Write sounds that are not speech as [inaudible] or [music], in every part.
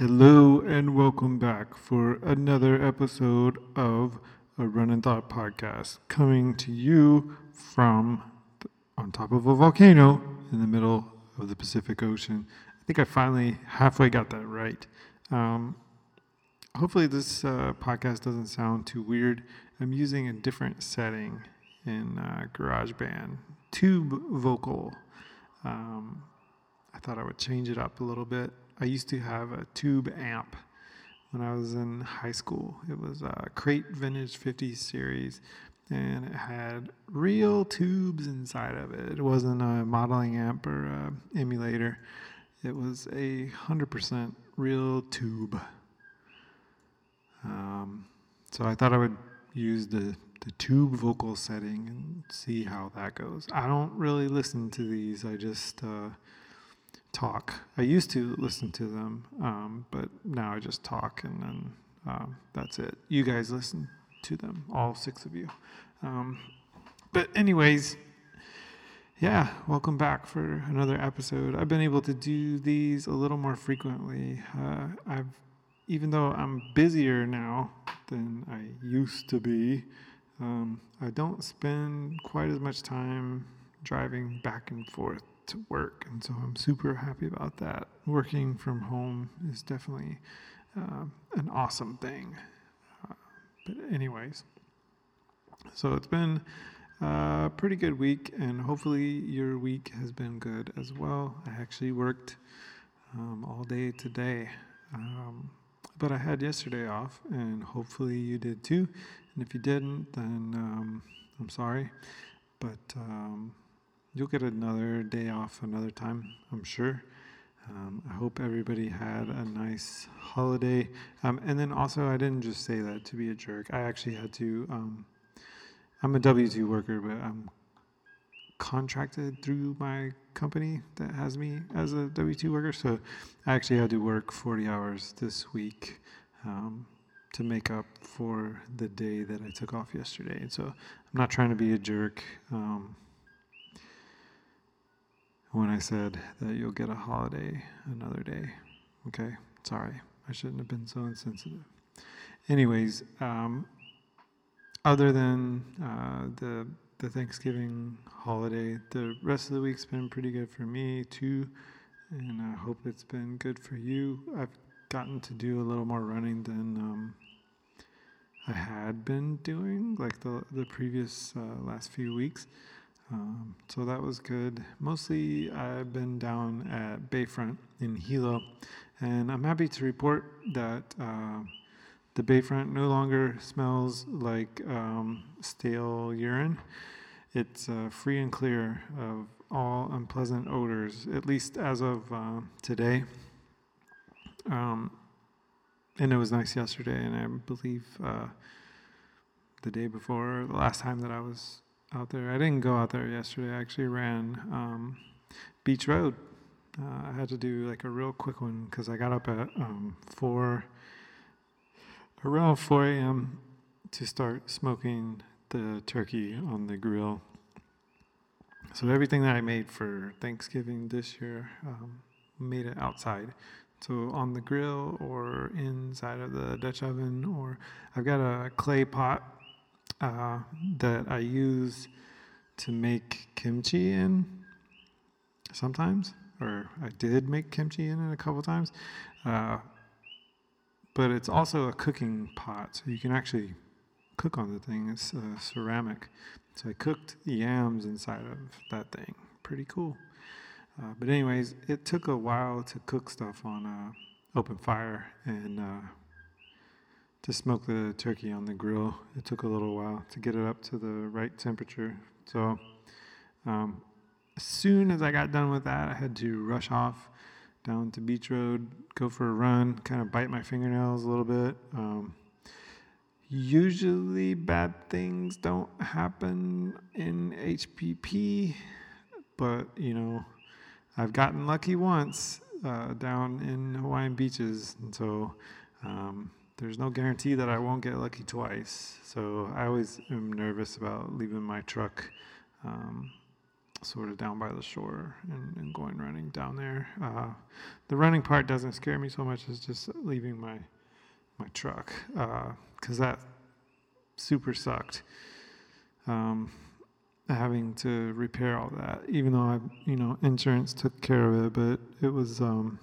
Hello and welcome back for another episode of a Runnin' Thought podcast coming to you from on top of a volcano in the middle of the Pacific Ocean. I think I finally halfway got that right. Um, hopefully, this uh, podcast doesn't sound too weird. I'm using a different setting in uh, GarageBand, tube vocal. Um, I thought I would change it up a little bit. I used to have a tube amp when I was in high school. It was a Crate Vintage 50 series, and it had real tubes inside of it. It wasn't a modeling amp or a emulator. It was a hundred percent real tube. Um, so I thought I would use the the tube vocal setting and see how that goes. I don't really listen to these. I just uh, talk. I used to listen to them, um, but now I just talk and then um, that's it. You guys listen to them, all six of you. Um, but, anyways, yeah, welcome back for another episode. I've been able to do these a little more frequently. Uh, I've, even though I'm busier now than I used to be, um, I don't spend quite as much time driving back and forth to work, and so I'm super happy about that. Working from home is definitely uh, an awesome thing. Uh, but, anyways, so it's been a pretty good week, and hopefully, your week has been good as well. I actually worked um, all day today. Um, but I had yesterday off, and hopefully you did too. And if you didn't, then um, I'm sorry. But um, you'll get another day off another time, I'm sure. Um, I hope everybody had a nice holiday. Um, and then also, I didn't just say that to be a jerk. I actually had to. Um, I'm a W 2 worker, but I'm contracted through my company that has me as a W 2 worker. So I actually had to work 40 hours this week um, to make up for the day that I took off yesterday. And so I'm not trying to be a jerk. When I said that you'll get a holiday another day. Okay, sorry, I shouldn't have been so insensitive. Anyways, um, other than uh, the the Thanksgiving holiday, the rest of the week's been pretty good for me too, and I hope it's been good for you. I've gotten to do a little more running than um, I had been doing, like the the previous uh, last few weeks. Um, so that was good. Mostly, I've been down at Bayfront in Hilo, and I'm happy to report that uh, the Bayfront no longer smells like um, stale urine. It's uh, free and clear of all unpleasant odors, at least as of uh, today. Um, and it was nice yesterday, and I believe uh, the day before, the last time that I was out there. I didn't go out there yesterday. I actually ran um, Beach Road. Uh, I had to do like a real quick one because I got up at um, four, around 4 a.m. to start smoking the turkey on the grill. So everything that I made for Thanksgiving this year, um, made it outside. So on the grill or inside of the Dutch oven, or I've got a clay pot uh, that I use to make kimchi in sometimes, or I did make kimchi in it a couple times. Uh, but it's also a cooking pot, so you can actually cook on the thing. It's uh, ceramic. So I cooked yams inside of that thing. Pretty cool. Uh, but anyways, it took a while to cook stuff on uh, open fire, and uh, to smoke the turkey on the grill. It took a little while to get it up to the right temperature. So, um, as soon as I got done with that, I had to rush off down to Beach Road, go for a run, kind of bite my fingernails a little bit. Um, usually, bad things don't happen in HPP, but you know, I've gotten lucky once uh, down in Hawaiian beaches, and so. Um, there's no guarantee that I won't get lucky twice. So I always am nervous about leaving my truck um, sort of down by the shore and, and going running down there. Uh, the running part doesn't scare me so much as just leaving my my truck because uh, that super sucked. Um, having to repair all that, even though I, you know, insurance took care of it, but it was, um,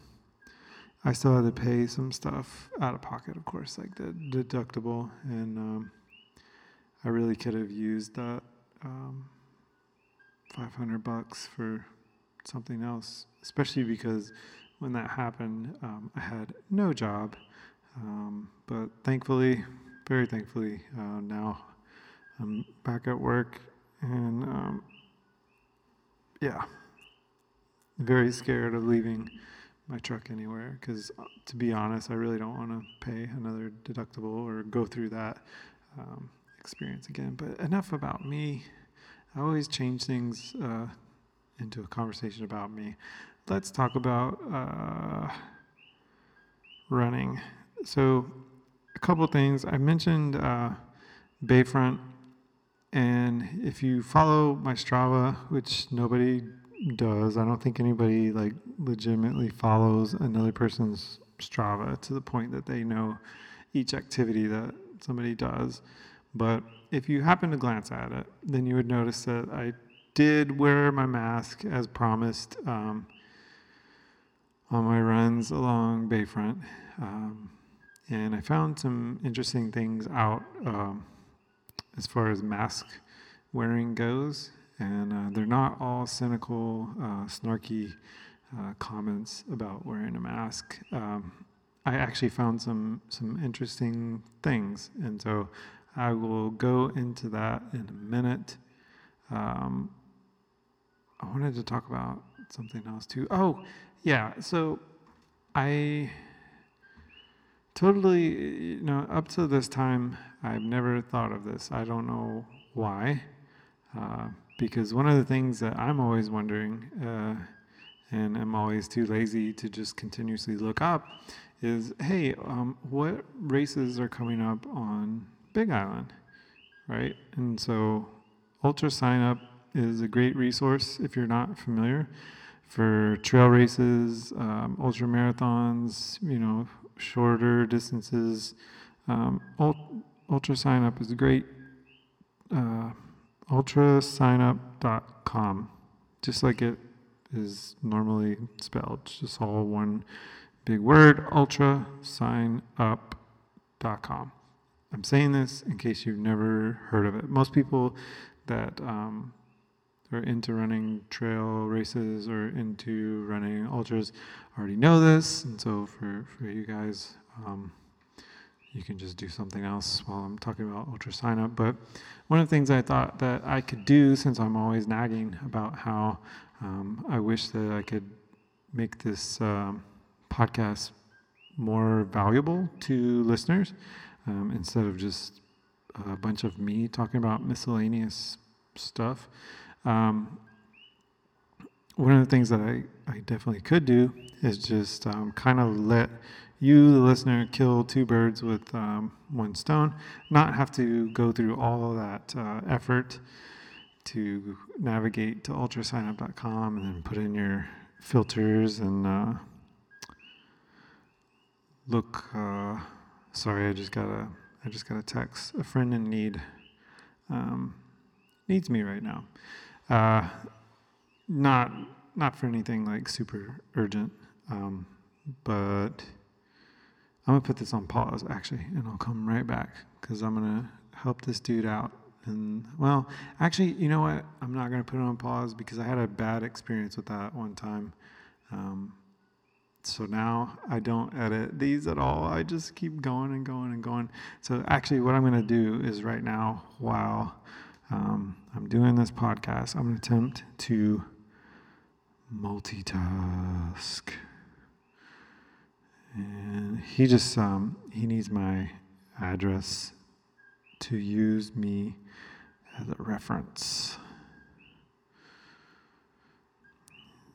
I still had to pay some stuff out of pocket, of course, like the deductible, and um, I really could have used that um, 500 bucks for something else, especially because when that happened, um, I had no job. Um, but thankfully, very thankfully, uh, now I'm back at work and um, yeah, very scared of leaving my truck anywhere because, uh, to be honest, I really don't want to pay another deductible or go through that um, experience again. But enough about me. I always change things uh, into a conversation about me. Let's talk about uh, running. So, a couple things. I mentioned uh, Bayfront and if you follow my Strava, which nobody does, I don't think anybody like legitimately follows another person's Strava to the point that they know each activity that somebody does. But if you happen to glance at it, then you would notice that I did wear my mask as promised um, on my runs along Bayfront. Um, and I found some interesting things out. Um, as far as mask wearing goes. And uh, they're not all cynical, uh, snarky uh, comments about wearing a mask. Um, I actually found some some interesting things, and so I will go into that in a minute. Um, I wanted to talk about something else too. Oh, yeah. So I totally, you know, up to this time, I've never thought of this. I don't know why. Uh, because one of the things that I'm always wondering, uh, and I'm always too lazy to just continuously look up, is hey, um, what races are coming up on Big Island, right? And so, Ultra Sign Up is a great resource if you're not familiar for trail races, um, ultra marathons, you know, shorter distances. Um, Ultra Sign Up is a great. Uh, ultrasignup.com, just like it is normally spelled, just all one big word, ultrasignup.com. I'm saying this in case you've never heard of it. Most people that um, are into running trail races or into running ultras already know this. And so for, for you guys, um, you can just do something else while I'm talking about ultra sign up. But one of the things I thought that I could do, since I'm always nagging about how um, I wish that I could make this um, podcast more valuable to listeners um, instead of just a bunch of me talking about miscellaneous stuff. Um, one of the things that I, I definitely could do is just um, kind of let you, the listener, kill two birds with um, one stone, not have to go through all of that uh, effort to navigate to ultrasignup.com and then put in your filters and uh, look. Uh, sorry, I just got a I just got a text. A friend in need um, needs me right now. Uh, not not for anything like super urgent, um, but I'm gonna put this on pause actually, and I'll come right back because I'm gonna help this dude out. And well, actually, you know what? I'm not gonna put it on pause because I had a bad experience with that one time. Um, so now I don't edit these at all. I just keep going and going and going. So actually, what I'm gonna do is right now, while um, I'm doing this podcast. I'm going to attempt to multitask. And he just um, he needs my address to use me as a reference.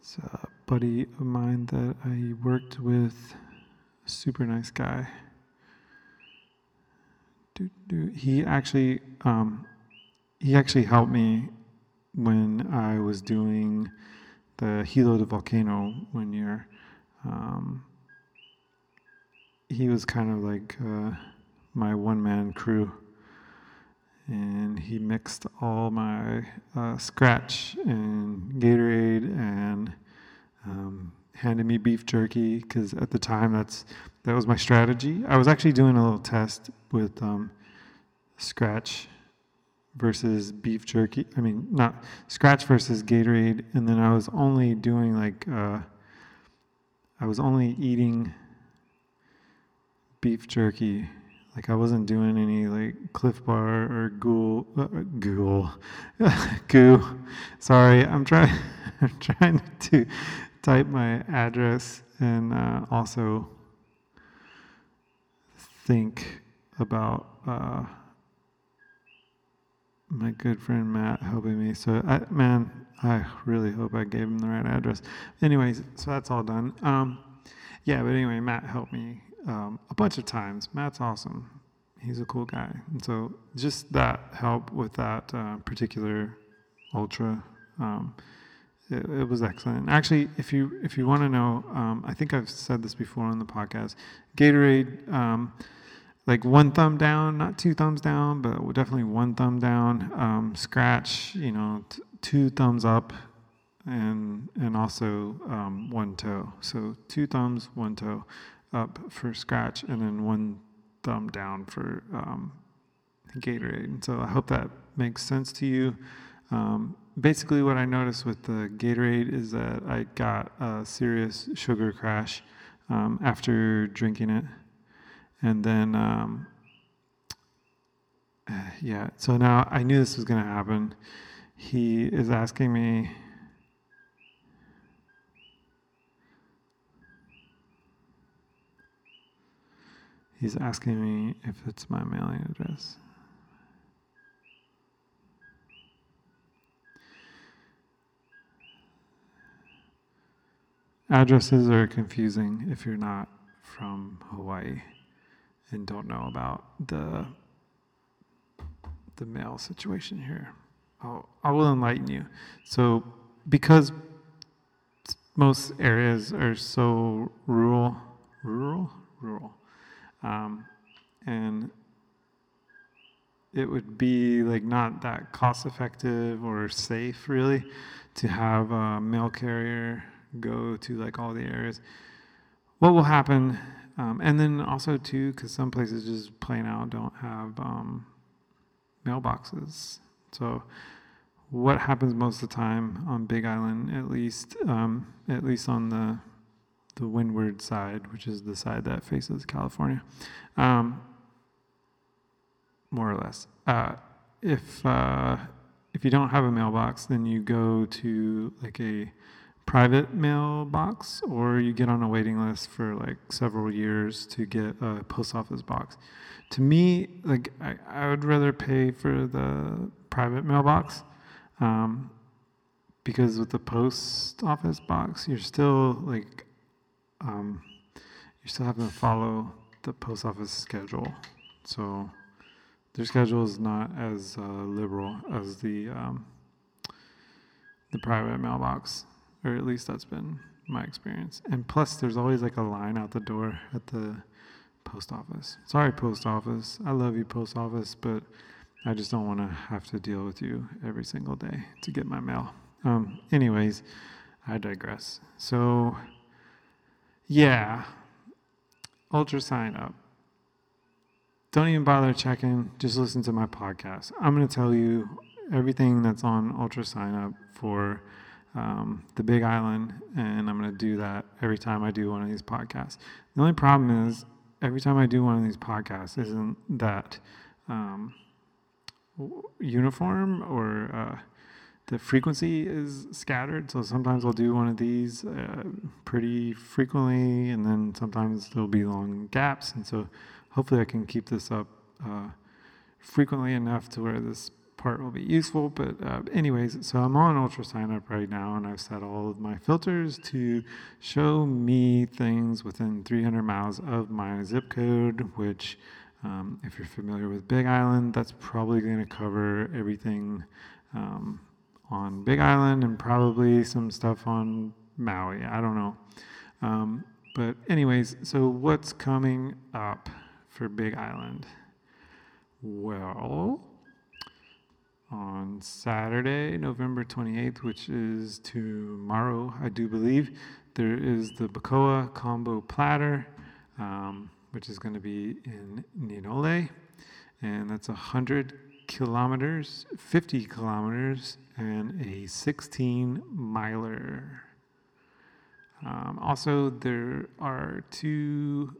It's a buddy of mine that I worked with, super nice guy. He actually um, he actually helped me when I was doing the Hilo de Volcano one year. Um, he was kind of like uh, my one man crew. And he mixed all my uh, Skratch and Gatorade and um, handed me beef jerky because at the time that's that was my strategy. I was actually doing a little test with um, Skratch versus beef jerky. I mean, not Skratch versus Gatorade, and then I was only doing like uh, I was only eating beef jerky. Like I wasn't doing any like Clif Bar or Ghoul, uh, Ghoul, [laughs] Goo. Sorry, I'm trying. [laughs] I'm trying to type my address and uh, also think about uh, my good friend Matt helping me. So, I, man, I really hope I gave him the right address. Anyways, so that's all done. Um, yeah, but anyway, Matt helped me um, a bunch of times. Matt's awesome. He's a cool guy. And so, just that help with that uh, particular ultra. Um, it, it, was excellent. Actually, if you if you want to know, um, I think I've said this before on the podcast. Gatorade, um, like one thumb down, not two thumbs down, but definitely one thumb down. Um, Skratch, you know, t- two thumbs up, and and also um, one toe. So two thumbs, one toe up for Skratch, and then one thumb down for um, Gatorade. And so I hope that makes sense to you. Um, basically, what I noticed with the Gatorade is that I got a serious sugar crash um, after drinking it. And then, um, [sighs] yeah, so now I knew this was going to happen. He is asking me. He's asking me if it's my mailing address. Addresses are confusing if you're not from Hawaii and don't know about the the mail situation here. I'll, I will enlighten you. So, because most areas are so rural, rural, rural, um, and it would be like not that cost effective or safe really to have a mail carrier go to like all the areas. What will happen, um, and then also too, because some places just plain out don't have um, mailboxes. So, what happens most of the time on Big Island, at least, um, at least on the the windward side, which is the side that faces California, um, more or less. Uh, if uh, if you don't have a mailbox, then you go to like a private mailbox or you get on a waiting list for like several years to get a post office box. To me, like I, I would rather pay for the private mailbox um, because with the post office box, you're still like um, you're still have to follow the post office schedule. So their schedule is not as uh, liberal as the um, the private mailbox or at least that's been my experience. And plus, there's always like a line out the door at the post office. Sorry, post office. I love you, post office, but I just don't want to have to deal with you every single day to get my mail. Um, anyways, I digress. So, yeah, Ultra sign up. Don't even bother checking, just listen to my podcast. I'm going to tell you everything that's on Ultra sign up for um, the Big Island, and I'm going to do that every time I do one of these podcasts. The only problem is, every time I do one of these podcasts, isn't that um, uniform or uh, the frequency is scattered. So sometimes I'll do one of these uh, pretty frequently, and then sometimes there'll be long gaps. And so hopefully I can keep this up uh, frequently enough to where this part will be useful. But uh, anyways, so I'm on Ultra Sign Up right now, and I've set all of my filters to show me things within 300 miles of my zip code, which um, if you're familiar with Big Island, that's probably going to cover everything um, on Big Island and probably some stuff on Maui. I don't know. Um, but, anyways, so what's coming up for Big Island? Well, on Saturday, November 28th, which is tomorrow, I do believe, there is the Bacoa Combo Platter, um, which is going to be in Ninole. And that's 100 kilometers, 50 kilometers, and a 16 miler. Um, also, there are two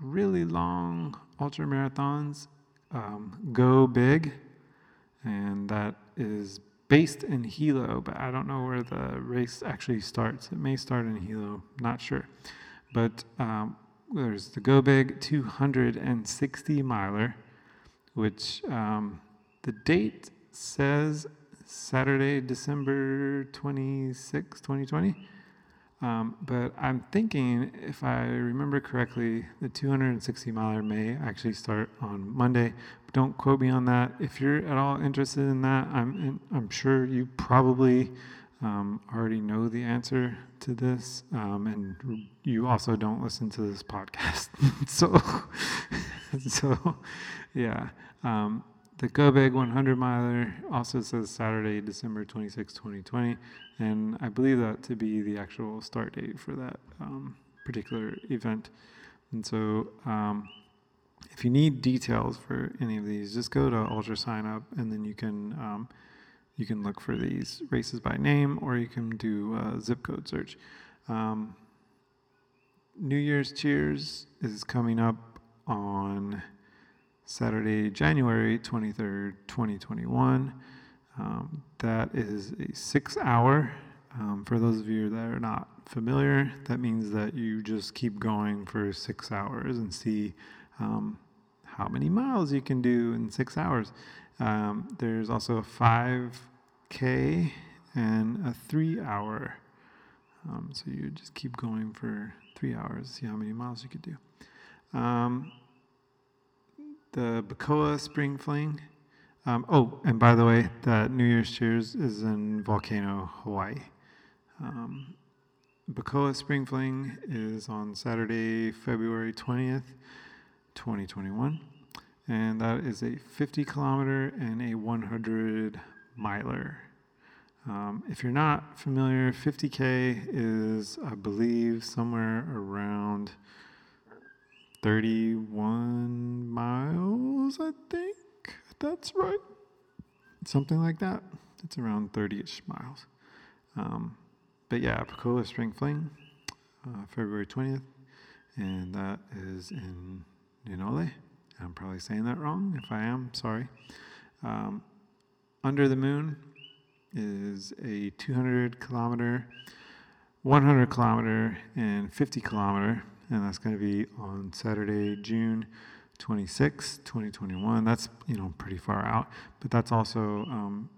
really long ultra marathons um, Go Big, and that is based in Hilo, but I don't know where the race actually starts. It may start in Hilo, not sure. But um, there's the Go Big 260 miler, which um, the date says Saturday, December 26, 2020. Um, but I'm thinking, if I remember correctly, the 260 miler may actually start on Monday. Don't quote me on that. If you're at all interested in that, I'm I'm sure you probably um, already know the answer to this, um, and you also don't listen to this podcast. [laughs] so, [laughs] so, yeah. Um, the Go Big 100 miler also says Saturday, December 26, 2020, and I believe that to be the actual start date for that um, particular event. And so, um, if you need details for any of these, just go to Ultra Sign Up, and then you can um, you can look for these races by name, or you can do a zip code search. Um, New Year's Cheers is coming up on Saturday, January 23rd, 2021. Um, that is a six hour. Um, for those of you that are not familiar, that means that you just keep going for six hours and see um, how many miles you can do in six hours. Um, there's also a 5K and a three hour. Um, so you just keep going for three hours, see how many miles you could do. The Bacoa Spring Fling. Um, oh, and by the way, that New Year's Cheers is in Volcano, Hawaii. Um, Bacoa Spring Fling is on Saturday, February 20th, 2021. And that is a 50 kilometer and a 100 miler. Um, if you're not familiar, 50K is, I believe, somewhere around 31 miles, I think. That's right. Something like that. It's around 30 ish miles. Um, but yeah, Bacoa Spring Fling, uh, February 20th. And that is in Ninole. I'm probably saying that wrong. If I am, sorry. Um, Under the Moon is a 200 kilometer, 100 kilometer, and 50 kilometer and that's going to be on Saturday, June 26, 2021. That's you know pretty far out, but that's also um,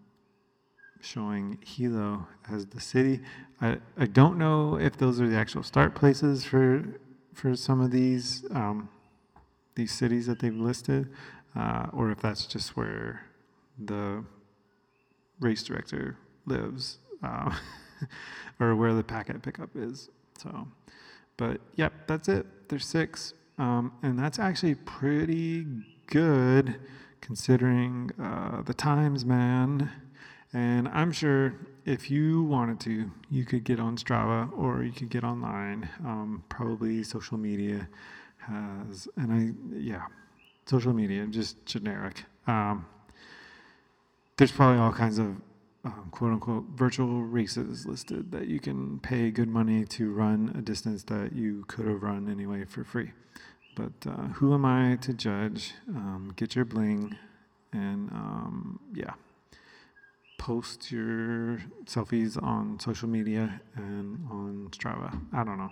showing Hilo as the city. I, I don't know if those are the actual start places for for some of these um, these cities that they've listed, uh, or if that's just where the race director lives, uh, [laughs] or where the packet pickup is. So. But yep, that's it. There's six. Um, and that's actually pretty good considering uh, the times, man. And I'm sure if you wanted to, you could get on Strava or you could get online. Um, probably social media has, and I, yeah, social media, just generic. Um, there's probably all kinds of um, quote unquote virtual races listed that you can pay good money to run a distance that you could have run anyway for free. But uh, who am I to judge? Um, get your bling and um, yeah, post your selfies on social media and on Strava. I don't know.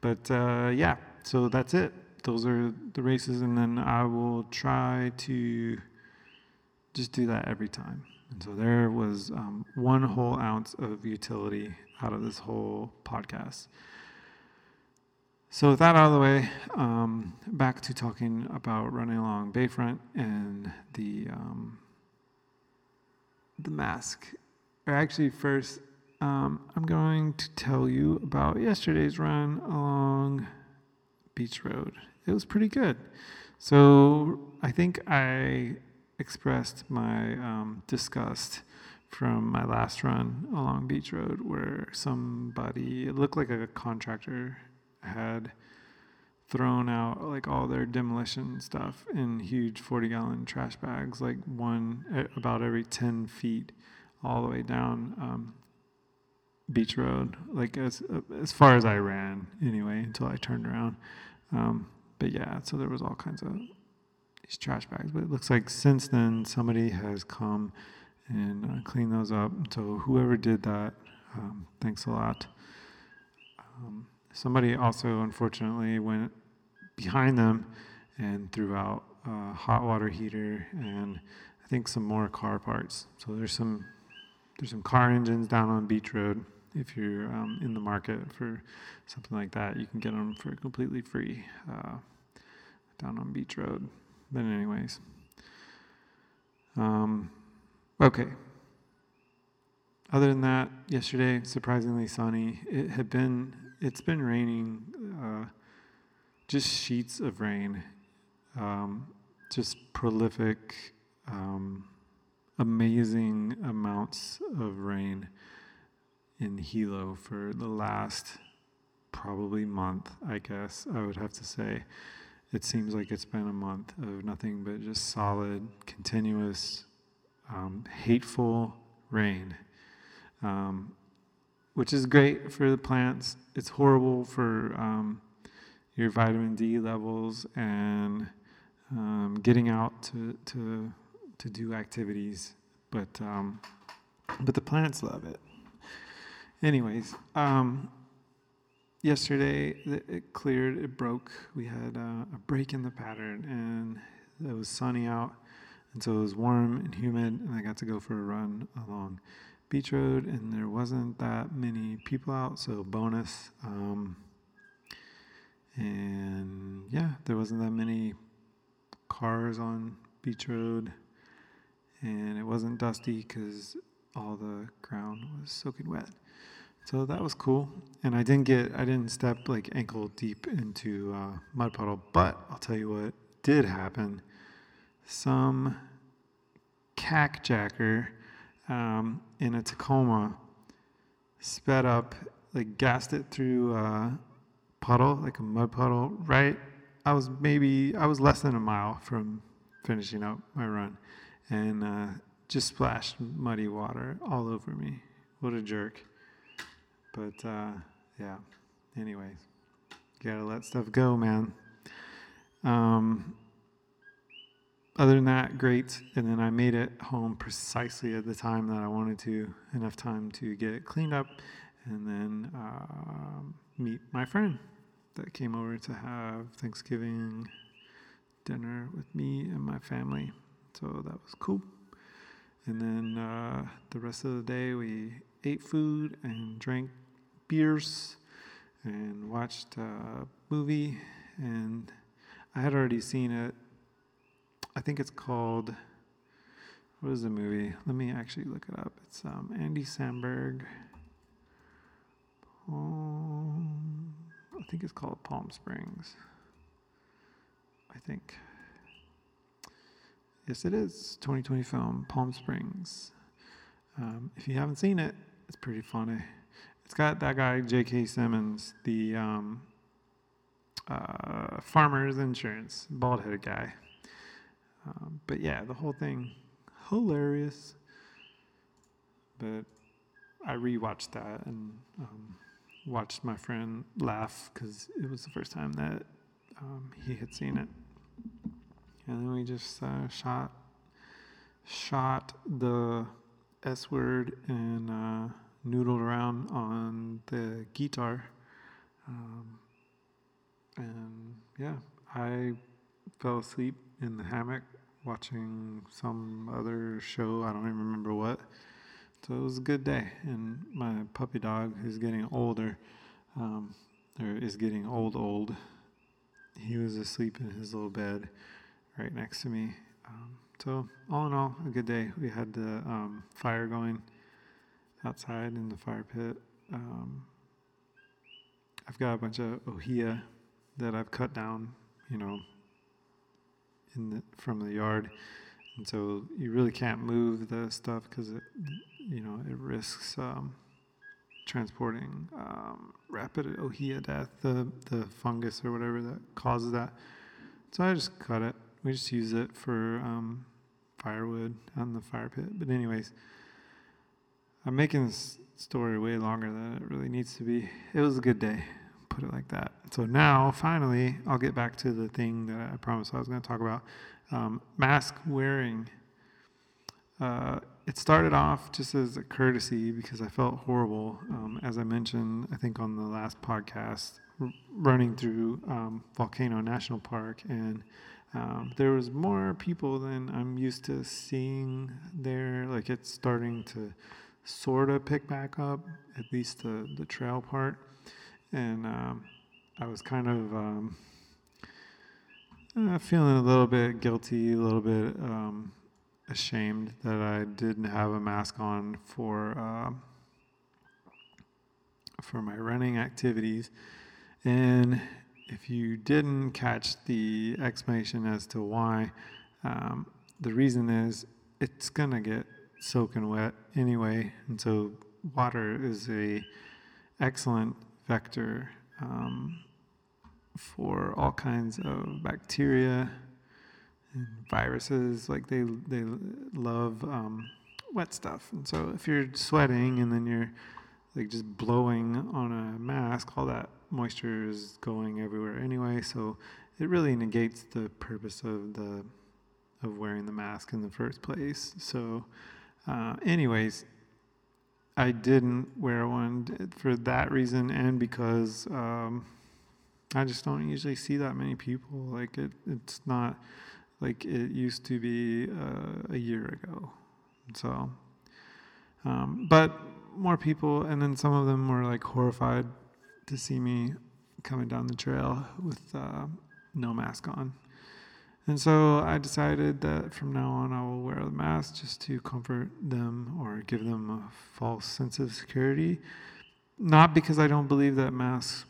But uh, yeah, so that's it. Those are the races, and then I will try to just do that every time. And so there was um, one whole ounce of utility out of this whole podcast. So, with that out of the way, um, back to talking about running along Bayfront and the um, the mask or actually, first, um, I'm going to tell you about yesterday's run along Beach Road. It was pretty good. So I think I expressed my um, disgust from my last run along Beach Road, where somebody, it looked like a contractor, had thrown out like all their demolition stuff in huge 40 gallon trash bags, like one about every 10 feet, all the way down um, Beach Road, like as as far as I ran anyway, until I turned around. Um, but yeah, so there was all kinds of these trash bags. But it looks like since then somebody has come and uh, cleaned those up. So whoever did that, um, thanks a lot. Um, somebody also unfortunately went behind them and threw out a hot water heater and I think some more car parts. So there's some there's some car engines down on Beach Road. If you're um, in the market for something like that, you can get them for completely free uh, down on Beach Road. But anyways, um, okay. Other than that, yesterday surprisingly sunny. It had been it's been raining, uh, just sheets of rain, um, just prolific, um, amazing amounts of rain in Hilo for the last probably month. I guess I would have to say it seems like it's been a month of nothing but just solid, continuous, um, hateful rain, um, which is great for the plants. It's horrible for um, your vitamin D levels and um, getting out to, to, to do activities, but, um, but the plants love it. Anyways, um, yesterday it cleared, it broke. We had uh, a break in the pattern, and it was sunny out, and so it was warm and humid. And I got to go for a run along Beach Road, and there wasn't that many people out, so bonus. Um, and yeah, there wasn't that many cars on Beach Road, and it wasn't dusty because all the ground was soaking wet. So that was cool. And I didn't get, I didn't step like ankle deep into uh, mud puddle, but I'll tell you what did happen. Some cack jacker um, in a Tacoma sped up, like gassed it through a puddle, like a mud puddle, right? I was maybe, I was less than a mile from finishing up my run and uh, just splashed muddy water all over me. What a jerk. But uh, yeah, anyways, gotta let stuff go, man. Um, other than that, great. And then I made it home precisely at the time that I wanted to, enough time to get it cleaned up, and then uh, meet my friend that came over to have Thanksgiving dinner with me and my family. So that was cool. And then uh, the rest of the day, we ate food and drank beers and watched a movie, and I had already seen it. I think it's called. What is the movie? Let me actually look it up. It's um, Andy Samberg. Um, I think it's called Palm Springs. I think. Yes, it is. 2020 film, Palm Springs. Um, if you haven't seen it, it's pretty funny. It's got that guy, J.K. Simmons, the um, uh, farmer's insurance, bald headed guy. Um, but yeah, the whole thing, hilarious. But I rewatched that and um, watched my friend laugh because it was the first time that um, he had seen it. And then we just uh, shot shot the S word and. Uh, noodled around on the guitar. Um, and yeah, I fell asleep in the hammock watching some other show. I don't even remember what. So it was a good day. And my puppy dog, who's getting older, um, or is getting old, old, he was asleep in his little bed right next to me. Um, so all in all, a good day. We had the um, fire going outside in the fire pit. Um, I've got a bunch of ohia that I've cut down, you know, in the, from the yard, and so you really can't move the stuff because it, you know, it risks um, transporting um, rapid ohia death, the the fungus or whatever that causes that. So I just cut it. We just use it for um, firewood on the fire pit. But anyways, I'm making this story way longer than it really needs to be. It was a good day, put it like that. So now, finally, I'll get back to the thing that I promised I was going to talk about um, mask wearing. Uh, it started off just as a courtesy because I felt horrible. Um, as I mentioned, I think on the last podcast, r- running through um, Volcano National Park, and um, there was more people than I'm used to seeing there. Like it's starting to sort of pick back up, at least the, the trail part. And um, I was kind of um, uh, feeling a little bit guilty, a little bit um, ashamed that I didn't have a mask on for uh, for my running activities. And if you didn't catch the explanation as to why, um, the reason is it's gonna get soaking wet anyway, and so water is a excellent vector um, for all kinds of bacteria and viruses. Like they they love um, wet stuff, and so if you're sweating and then you're like just blowing on a mask, all that moisture is going everywhere anyway. So it really negates the purpose of the of wearing the mask in the first place. So, uh, anyways, I didn't wear one for that reason, and because um, I just don't usually see that many people. Like it, it's not like it used to be uh, a year ago. So, um, but more people, and then some of them were like horrified to see me coming down the trail with uh, no mask on. And so I decided that from now on I will wear the mask just to comfort them or give them a false sense of security. Not because I don't believe that masks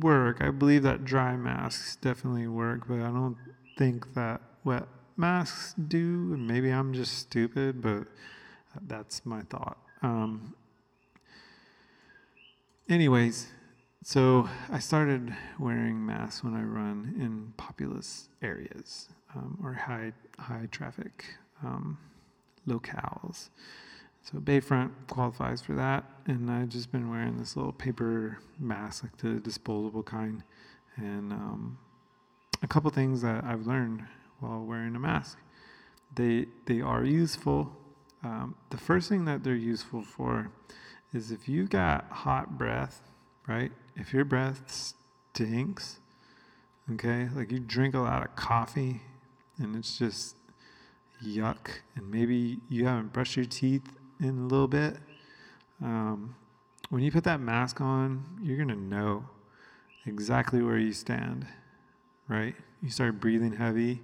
work. I believe that dry masks definitely work, but I don't think that wet masks do. And Maybe I'm just stupid, but that's my thought. Um, anyways, so I started wearing masks when I run in populous areas um, or high high traffic um, locales. So Bayfront qualifies for that, and I've just been wearing this little paper mask, like the disposable kind, and um, a couple things that I've learned while wearing a mask. They they are useful. Um, the first thing that they're useful for is if you got hot breath, right? If your breath stinks, okay, like you drink a lot of coffee and it's just yuck, and maybe you haven't brushed your teeth in a little bit. Um, when you put that mask on, you're gonna know exactly where you stand, right? You start breathing heavy,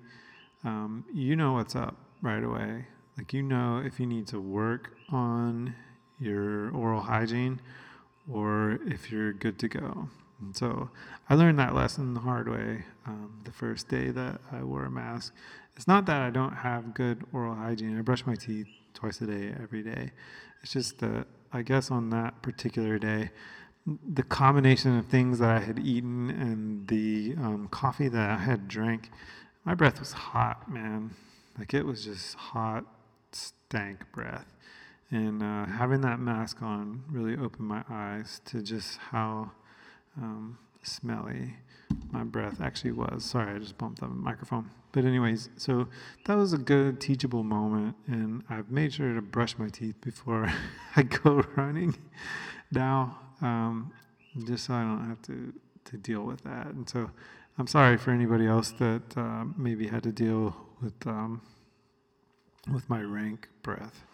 um, you know what's up right away. Like you know if you need to work on your oral hygiene or if you're good to go. And so I learned that lesson the hard way um, the first day that I wore a mask. It's not that I don't have good oral hygiene. I brush my teeth twice a day, every day. It's just that I guess on that particular day, the combination of things that I had eaten and the um, coffee that I had drank, my breath was hot, man. Like it was just hot, stank breath. And uh, having that mask on really opened my eyes to just how um, smelly my breath actually was. Sorry, I just bumped the microphone. But, anyways, so that was a good teachable moment, and I've made sure to brush my teeth before [laughs] I go running now, um, just so I don't have to, to deal with that. And so I'm sorry for anybody else that uh, maybe had to deal with, um, with my rank breath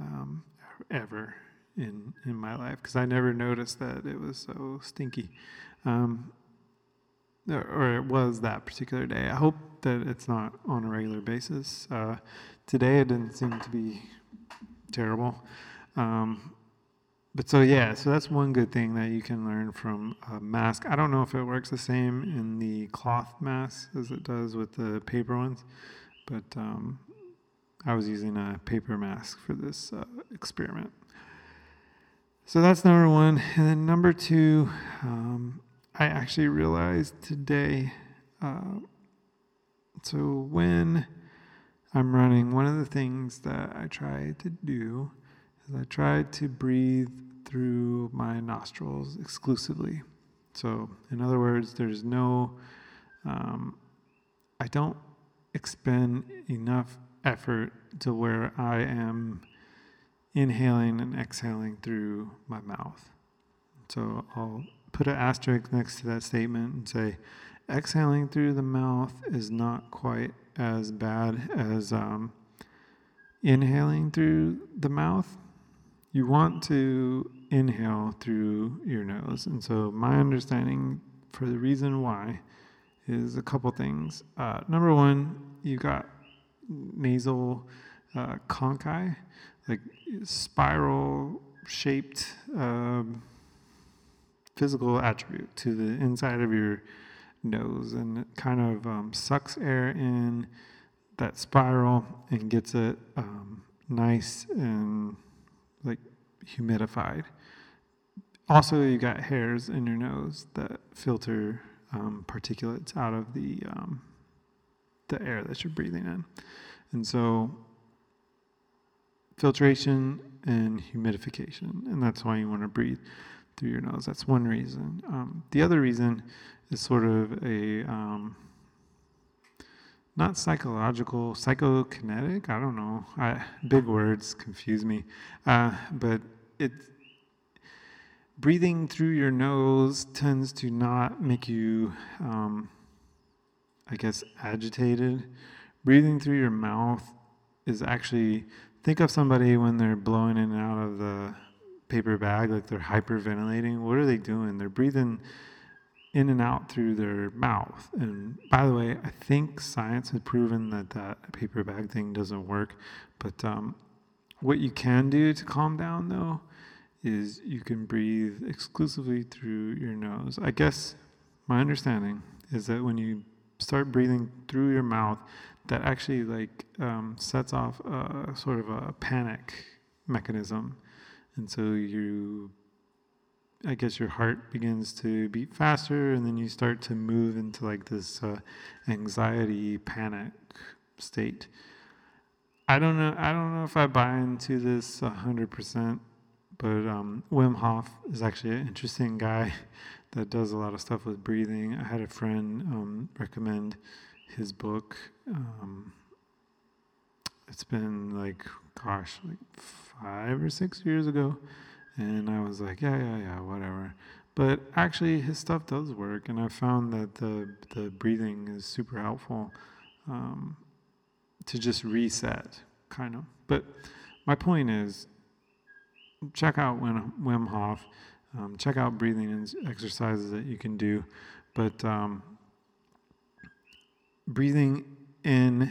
um, ever in in my life because I never noticed that it was so stinky, um, or, or, it was that particular day. I hope that it's not on a regular basis. Uh, today it didn't seem to be terrible. Um, but so yeah, so that's one good thing that you can learn from a mask. I don't know if it works the same in the cloth mask as it does with the paper ones, but um, I was using a paper mask for this uh, experiment. So that's number one. And then number two, um, I actually realized today. Uh, so when I'm running, one of the things that I try to do is I try to breathe through my nostrils exclusively. So, in other words, there's no, um, I don't expend enough effort to where I am inhaling and exhaling through my mouth. So I'll put an asterisk next to that statement and say, exhaling through the mouth is not quite as bad as um, inhaling through the mouth. You want to inhale through your nose. And so, my understanding for the reason why is a couple things. Uh, number one, you've got nasal uh, conchae, like spiral shaped um, physical attribute to the inside of your nose, and it kind of um, sucks air in that spiral and gets it um, nice and like humidified. Also, you got hairs in your nose that filter um, particulates out of the um, the air that you're breathing in. And so, filtration and humidification, and that's why you want to breathe through your nose. That's one reason. Um, the other reason is sort of a um, not psychological, psychokinetic. I don't know. I, big words confuse me, uh, but it breathing through your nose tends to not make you um, I guess, agitated. Breathing through your mouth is actually, think of somebody when they're blowing in and out of the paper bag, like they're hyperventilating. What are they doing? They're breathing in and out through their mouth. And by the way, I think science has proven that that paper bag thing doesn't work. But um, what you can do to calm down, though, is you can breathe exclusively through your nose. I guess my understanding is that when you start breathing through your mouth, that actually like um, sets off a sort of a panic mechanism, and so you, I guess your heart begins to beat faster, and then you start to move into like this uh, anxiety panic state. I don't know. I don't know if I buy into this hundred percent, but um, Wim Hof is actually an interesting guy [laughs] that does a lot of stuff with breathing. I had a friend um, recommend his book. Um, it's been like, gosh, like five or six years ago. And I was like, yeah, yeah, yeah, whatever. But actually, his stuff does work. And I found that the, the breathing is super helpful um, to just reset, kind of. But my point is check out Wim, Wim Hof. Um, check out breathing exercises that you can do. But um, breathing in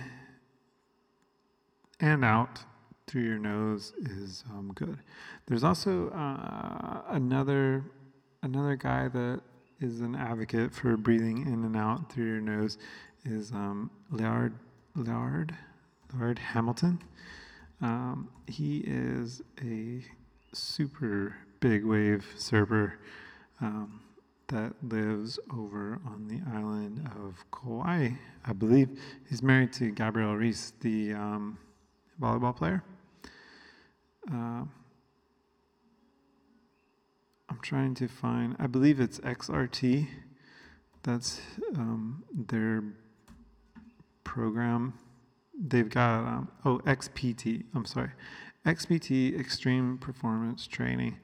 and out through your nose is um, good. There's also uh, another another guy that is an advocate for breathing in and out through your nose is um, Laird Laird Laird Hamilton. Um, he is a super big wave surfer um, that lives over on the island of Kauai. I believe he's married to Gabrielle Reece, the um, volleyball player. Uh, I'm trying to find, I believe it's XRT. That's um, their program. They've got, um, oh, XPT, I'm sorry. XPT, Extreme Performance Training.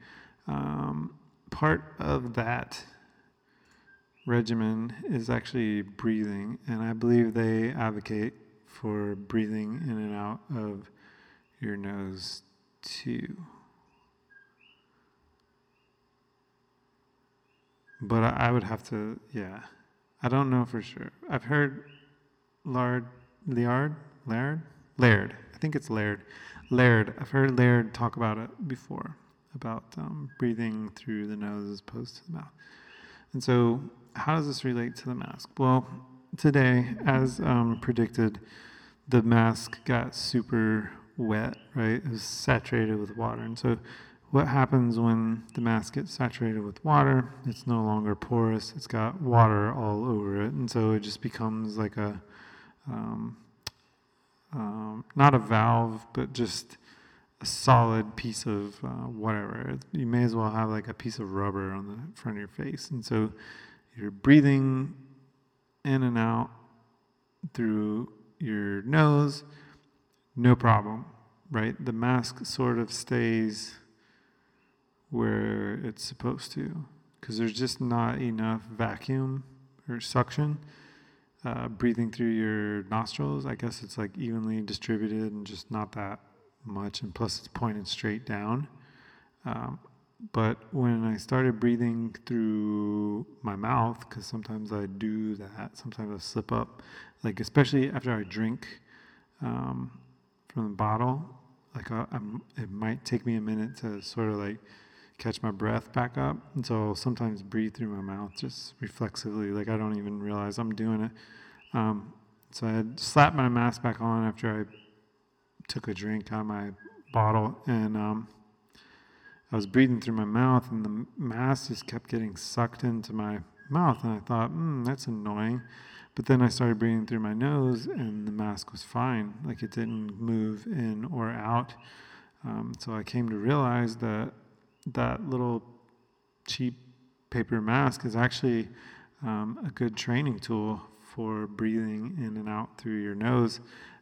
Um, part of that regimen is actually breathing, and I believe they advocate for breathing in and out of your nose too. But I, would have to, yeah. I don't know for sure. I've heard Lard, Liard, Laird, Laird. I think it's Laird. Laird. I've heard Laird talk about it before. About um, breathing through the nose as opposed to the mouth. And so, how does this relate to the mask? Well, today, as um, predicted, the mask got super wet, right? It was saturated with water. And so, what happens when the mask gets saturated with water? It's no longer porous, it's got water all over it. And so, it just becomes like a, um, um, not a valve, but just a solid piece of uh, whatever. You may as well have like a piece of rubber on the front of your face. And so, you're breathing in and out through your nose, no problem, right? The mask sort of stays where it's supposed to because there's just not enough vacuum or suction uh, breathing through your nostrils. I guess it's like evenly distributed and just not that much, and plus it's pointed straight down. Um, but when I started breathing through my mouth, because sometimes I do that, sometimes I slip up, like especially after I drink um, from the bottle, like I, it might take me a minute to sort of like catch my breath back up, and so I'll sometimes breathe through my mouth just reflexively, like I don't even realize I'm doing it. Um, so I slapped my mask back on after I took a drink out of my bottle, and um, I was breathing through my mouth, and the mask just kept getting sucked into my mouth. And I thought, hmm, that's annoying. But then I started breathing through my nose, and the mask was fine. Like it didn't move in or out. Um, so I came to realize that that little cheap paper mask is actually um, a good training tool for breathing in and out through your nose.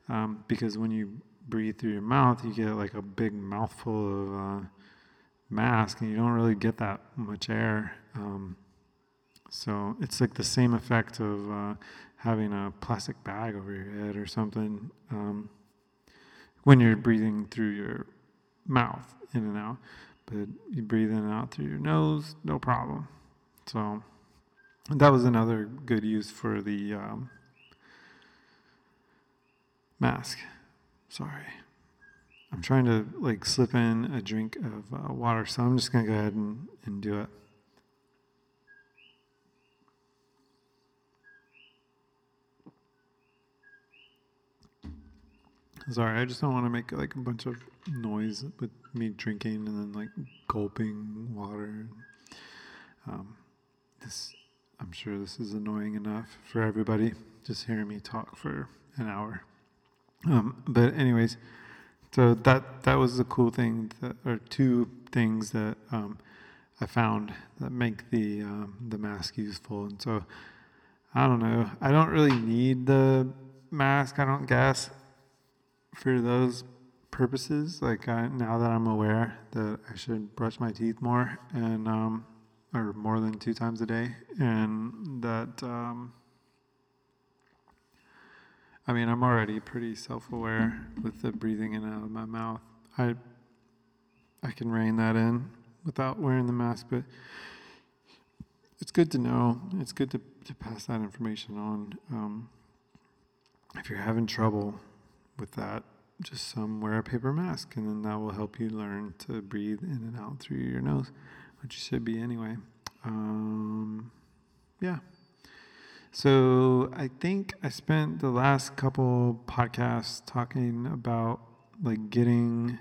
Um, because when you breathe through your mouth, you get like a big mouthful of. Uh, mask and you don't really get that much air. Um, so it's like the same effect of uh, having a plastic bag over your head or something um, when you're breathing through your mouth in and out. But you breathe in and out through your nose, no problem. So that was another good use for the um, mask. Sorry. I'm trying to like slip in a drink of uh, water, so I'm just gonna go ahead and, and do it. Sorry, I just don't want to make like a bunch of noise with me drinking and then like gulping water. Um, this, I'm sure this is annoying enough for everybody, just hearing me talk for an hour. Um, but anyways, so that that was the cool thing, that, or two things that um, I found that make the um, the mask useful. And so I don't know. I don't really need the mask. I don't guess for those purposes. Like I, now that I'm aware that I should brush my teeth more and um, or more than two times a day, and that um, I mean, I'm already pretty self-aware with the breathing in and out of my mouth. I I can rein that in without wearing the mask, but it's good to know. It's good to, to pass that information on. Um, if you're having trouble with that, just um, wear a paper mask, and then that will help you learn to breathe in and out through your nose, which you should be anyway. Um, yeah. So I think I spent the last couple podcasts talking about like getting,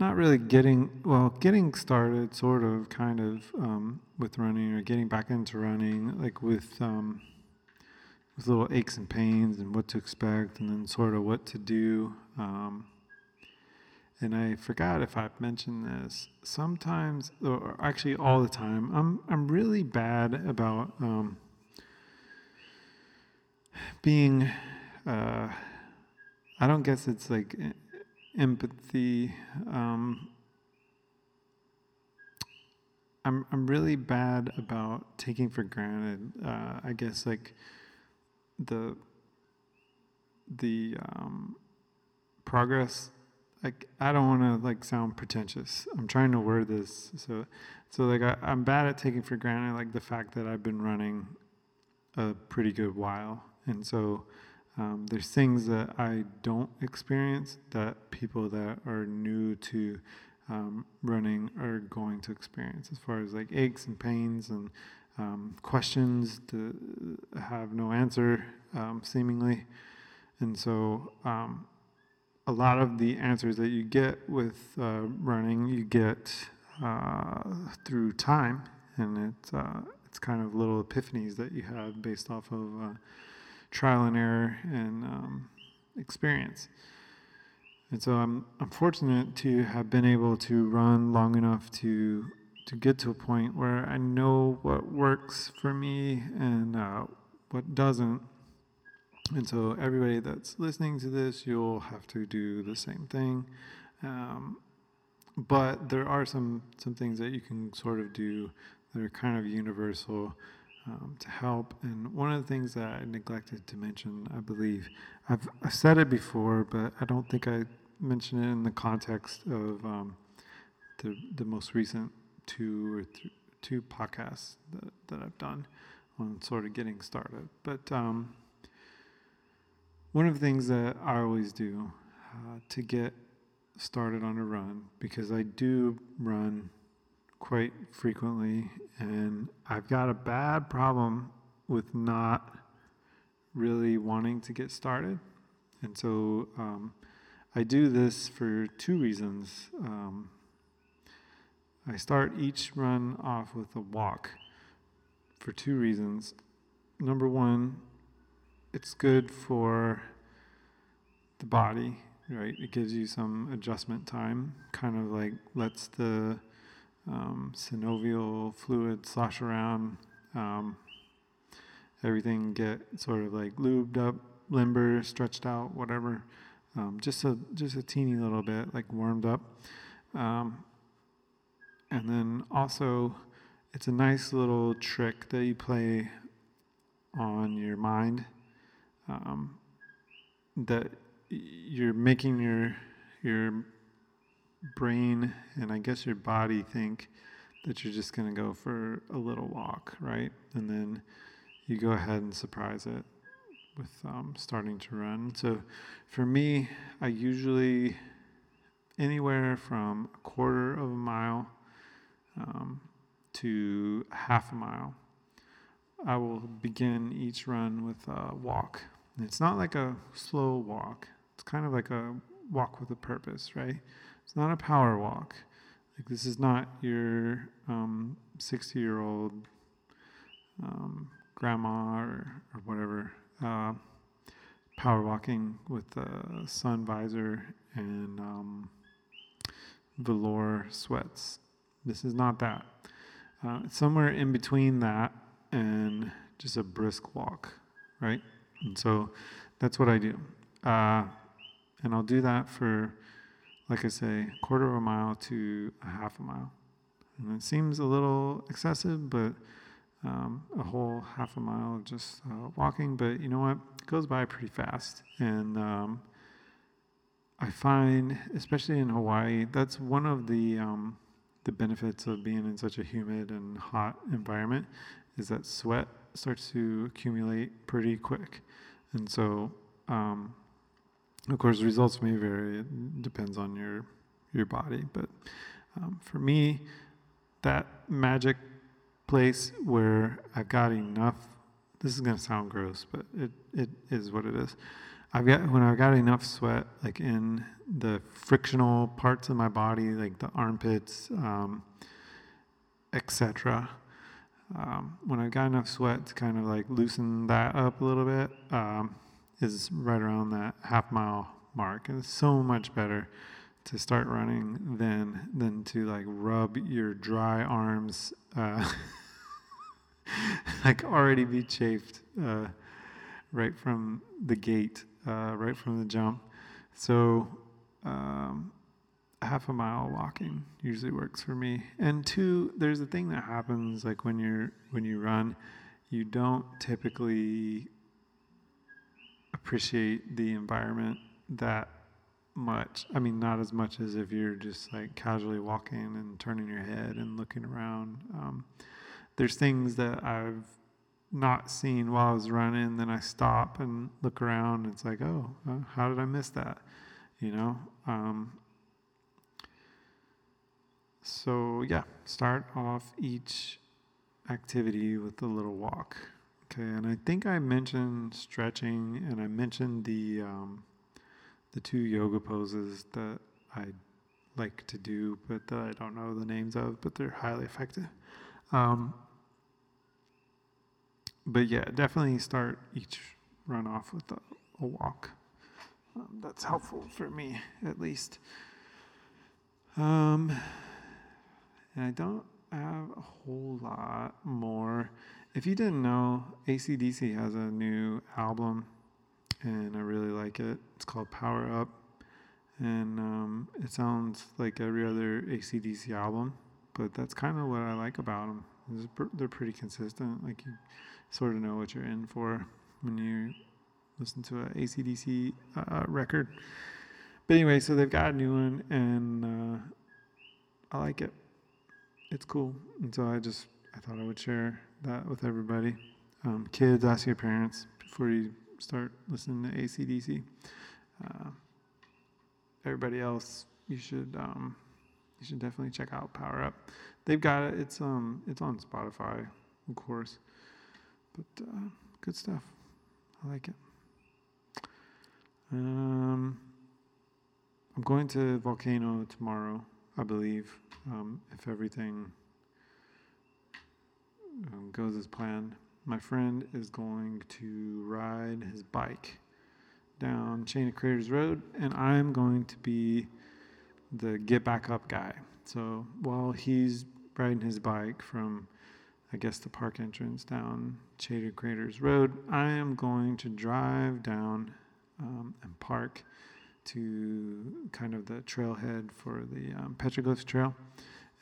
not really getting, well, getting started, sort of, kind of, um, with running or getting back into running, like with um, with little aches and pains and what to expect, and then sort of what to do. Um, and I forgot if I've mentioned this. Sometimes, or actually all the time, I'm I'm really bad about um, being uh, i don't guess it's like empathy um, I'm, I'm really bad about taking for granted uh, i guess like the the um, progress. Like i don't want to like sound pretentious. I'm trying to word this so so like I, i'm bad at taking for granted like the fact that i've been running a pretty good while and so um, there's things that I don't experience that people that are new to um, running are going to experience as far as like aches and pains and um, questions to have no answer, um, seemingly. And so, um, a lot of the answers that you get with uh, running, you get uh, through time, and it's uh, it's kind of little epiphanies that you have based off of uh, trial and error and um, experience. And so I'm, I'm fortunate to have been able to run long enough to to get to a point where I know what works for me and uh, what doesn't. And so everybody that's listening to this, you'll have to do the same thing. Um, but there are some some things that you can sort of do that are kind of universal um, to help. And one of the things that I neglected to mention, I believe, I've, I've said it before, but I don't think I mentioned it in the context of um, the, the most recent two or th- two podcasts that, that I've done on sort of getting started. But um, one of the things that I always do uh, to get started on a run, because I do run quite frequently, and I've got a bad problem with not really wanting to get started. And so um, I do this for two reasons. Um, I start each run off with a walk for two reasons. Number one, it's good for the body, right? It gives you some adjustment time, kind of like lets the um, synovial fluid slosh around, um, everything get sort of like lubed up, limber, stretched out, whatever. Um, just a just a teeny little bit, like warmed up. Um, and then also, it's a nice little trick that you play on your mind. Um, that you're making your your brain and I guess your body think that you're just going to go for a little walk, right? And then you go ahead and surprise it with um, starting to run. So for me, I usually anywhere from a quarter of a mile um, to half a mile. I will begin each run with a walk. And it's not like a slow walk. It's kind of like a walk with a purpose, right? It's not a power walk. Like this is not your um, 60 year old um, grandma or, or whatever uh, power walking with a sun visor and um, velour sweats. This is not that. Uh, it's somewhere in between that and just a brisk walk, right? And so that's what I do. Uh, and I'll do that for like I say, quarter of a mile to a half a mile. And it seems a little excessive, but um, a whole half a mile of just uh, walking. But you know what? It goes by pretty fast. And um, I find, especially in Hawaii, that's one of the um, the benefits of being in such a humid and hot environment is that sweat starts to accumulate pretty quick. And so um, of course, results may vary. It depends on your your body, but um, for me, that magic place where I've got enough. This is gonna sound gross, but it, it is what it is. I've got when I've got enough sweat, like in the frictional parts of my body, like the armpits, um, etc. Um, when I've got enough sweat to kind of like loosen that up a little bit, um, is right around that half mile mark. And it's so much better to start running than than to like rub your dry arms uh, [laughs] like already be chafed uh, right from the gate, uh, right from the jump. So um, half a mile walking usually works for me. And two, there's a thing that happens like when you're when you run, you don't typically appreciate the environment that much. I mean, not as much as if you're just like casually walking and turning your head and looking around. Um, there's things that I've not seen while I was running, then I stop and look around. And it's like, oh, uh, how did I miss that? You know. Um, so yeah, start off each activity with a little walk. Okay, and I think I mentioned stretching, and I mentioned the um, the two yoga poses that I like to do, but that I don't know the names of, but they're highly effective. Um, but yeah, definitely start each run off with a, a walk. Um, that's helpful for me, at least. Um, and I don't have a whole lot more. If you didn't know, ACDC has a new album, and I really like it. It's called Power Up, and um, it sounds like every other ACDC album, but that's kind of what I like about them. They're pretty consistent. Like you sort of know what you're in for when you listen to an ACDC uh, record. But anyway, so they've got a new one, and uh, I like it. It's cool, and so I just I thought I would share that with everybody. Um, kids, ask your parents before you start listening to ACDC. Uh, everybody else, you should um, you should definitely check out Power Up. They've got it. It's um it's on Spotify, of course, but uh, good stuff. I like it. Um, I'm going to Volcano tomorrow, I believe, um, if everything um, goes as planned. My friend is going to ride his bike down Chain of Craters Road, and I'm going to be the get back up guy. So while he's riding his bike from, I guess, the park entrance down Chain of Craters Road, I am going to drive down um, and park to kind of the trailhead for the um, petroglyphs trail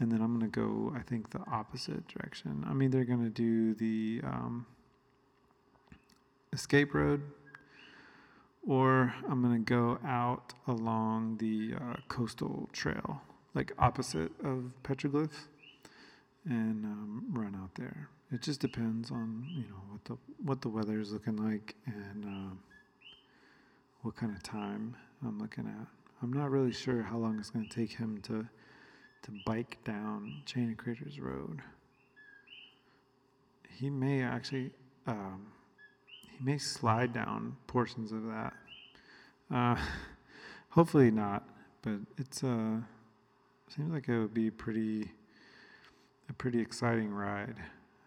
and then i'm to go i think the opposite direction i'm either to do the um, escape road or i'm to go out along the uh, coastal trail like opposite of petroglyphs and um, run out there it just depends on you know what the what the weather is looking like and uh, what kind of time I'm looking at. I'm not really sure how long it's to take him to to bike down Chain of Craters Road. He may actually, um, he may slide down portions of that. Uh, [laughs] hopefully not, but it's uh, seems like it would be pretty a pretty exciting ride.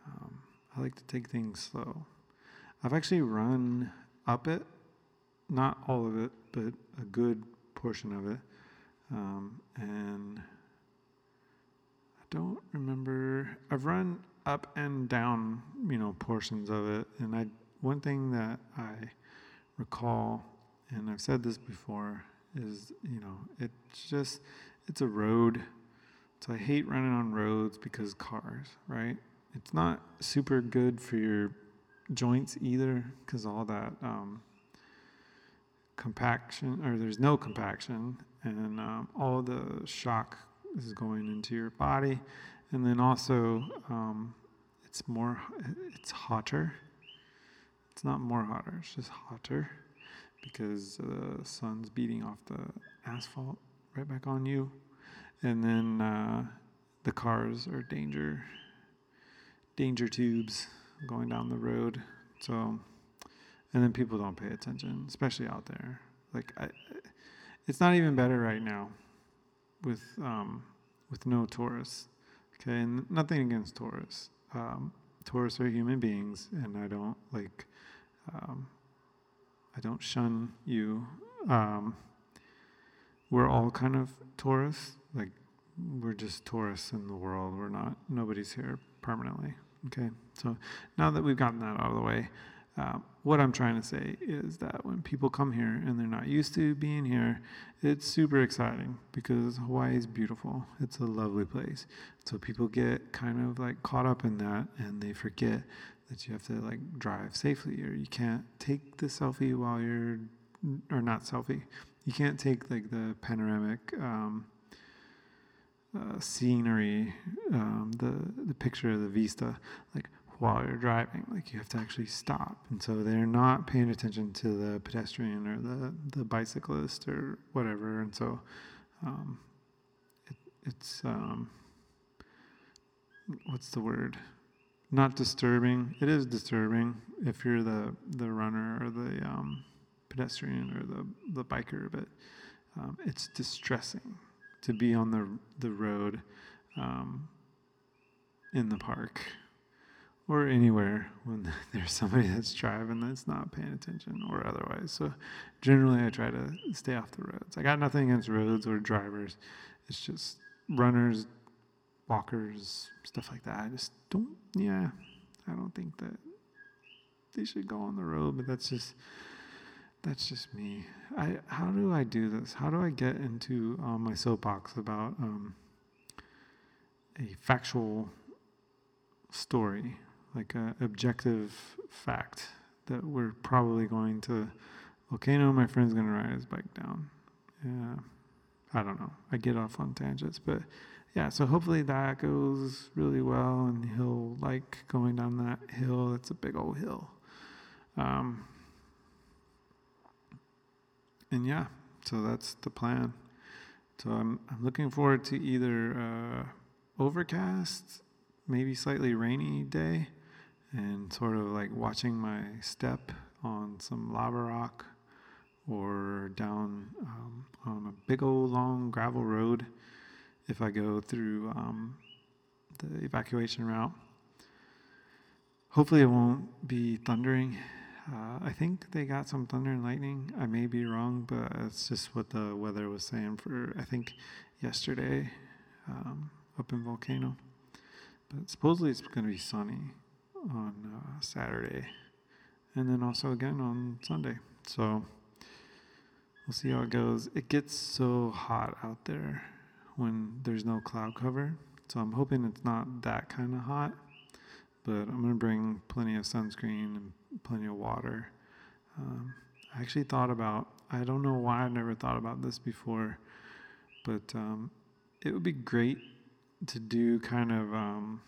Um, I like to take things slow. I've actually run up it not all of it, but a good portion of it. Um, and don't remember. I've run up and down, you know, portions of it. And I one thing that I recall, and I've said this before, is you know, it's just it's a road. So I hate running on roads because cars, right? It's not super good for your joints either, because all that. Um, compaction, or there's no compaction, and um, all the shock is going into your body, and then also um, it's more, it's hotter. It's not more hotter; it's just hotter because the sun's beating off the asphalt right back on you, and then uh, the cars are danger, danger tubes going down the road. So and then people don't pay attention, especially out there. Like, I, it's not even better right now with um, with no tourists. Okay, and nothing against tourists. Um, tourists are human beings, and I don't like. Um, I don't shun you. Um, we're all kind of tourists. Like we're just tourists in the world. We're not. Nobody's here permanently. Okay. So now that we've gotten that out of the way, uh, what I'm trying to say is that when people come here and they're not used to being here, it's super exciting because Hawaii is beautiful. It's a lovely place. So people get kind of like caught up in that and they forget that you have to like drive safely or you can't take the selfie while you're, or not selfie, you can't take like the panoramic. Um, uh, scenery, um, the the picture of the vista, like while you're driving. Like you have to actually stop. And so they're not paying attention to the pedestrian or the, the bicyclist or whatever. And so um, it, it's, um, what's the word? Not disturbing. It is disturbing if you're the the runner or the um, pedestrian or the the biker, but um, it's distressing to be on the the road um, in the park or anywhere when [laughs] there's somebody that's driving that's not paying attention or otherwise. So generally, I try to stay off the roads. I got nothing against roads or drivers. It's just runners, walkers, stuff like that. I just don't. Yeah, I don't think that they should go on the road. But that's just that's just me. I how do I do this? How do I get into um, my soapbox about um, a factual story? Like an objective fact that we're probably going to volcano. My friend's going to ride his bike down. Yeah, I don't know. I get off on tangents, but yeah. So hopefully that goes really well, and he'll like going down that hill. It's a big old hill. Um, and yeah, so that's the plan. So I'm I'm looking forward to either uh, overcast, maybe slightly rainy day, and sort of like watching my step on some lava rock or down um, on a big old long gravel road if I go through um, the evacuation route. Hopefully, it won't be thundering. Uh, I think they got some thunder and lightning. I may be wrong, but it's just what the weather was saying for, I think, yesterday um, up in Volcano. But supposedly it's going to be sunny on uh, Saturday, and then also again on Sunday. So we'll see how it goes. It gets so hot out there when there's no cloud cover, so I'm hoping it's not that kind of hot. But I'm gonna bring plenty of sunscreen and plenty of water. Um, I actually thought about. I don't know why I've never thought about this before, but um, it would be great to do kind of. Um,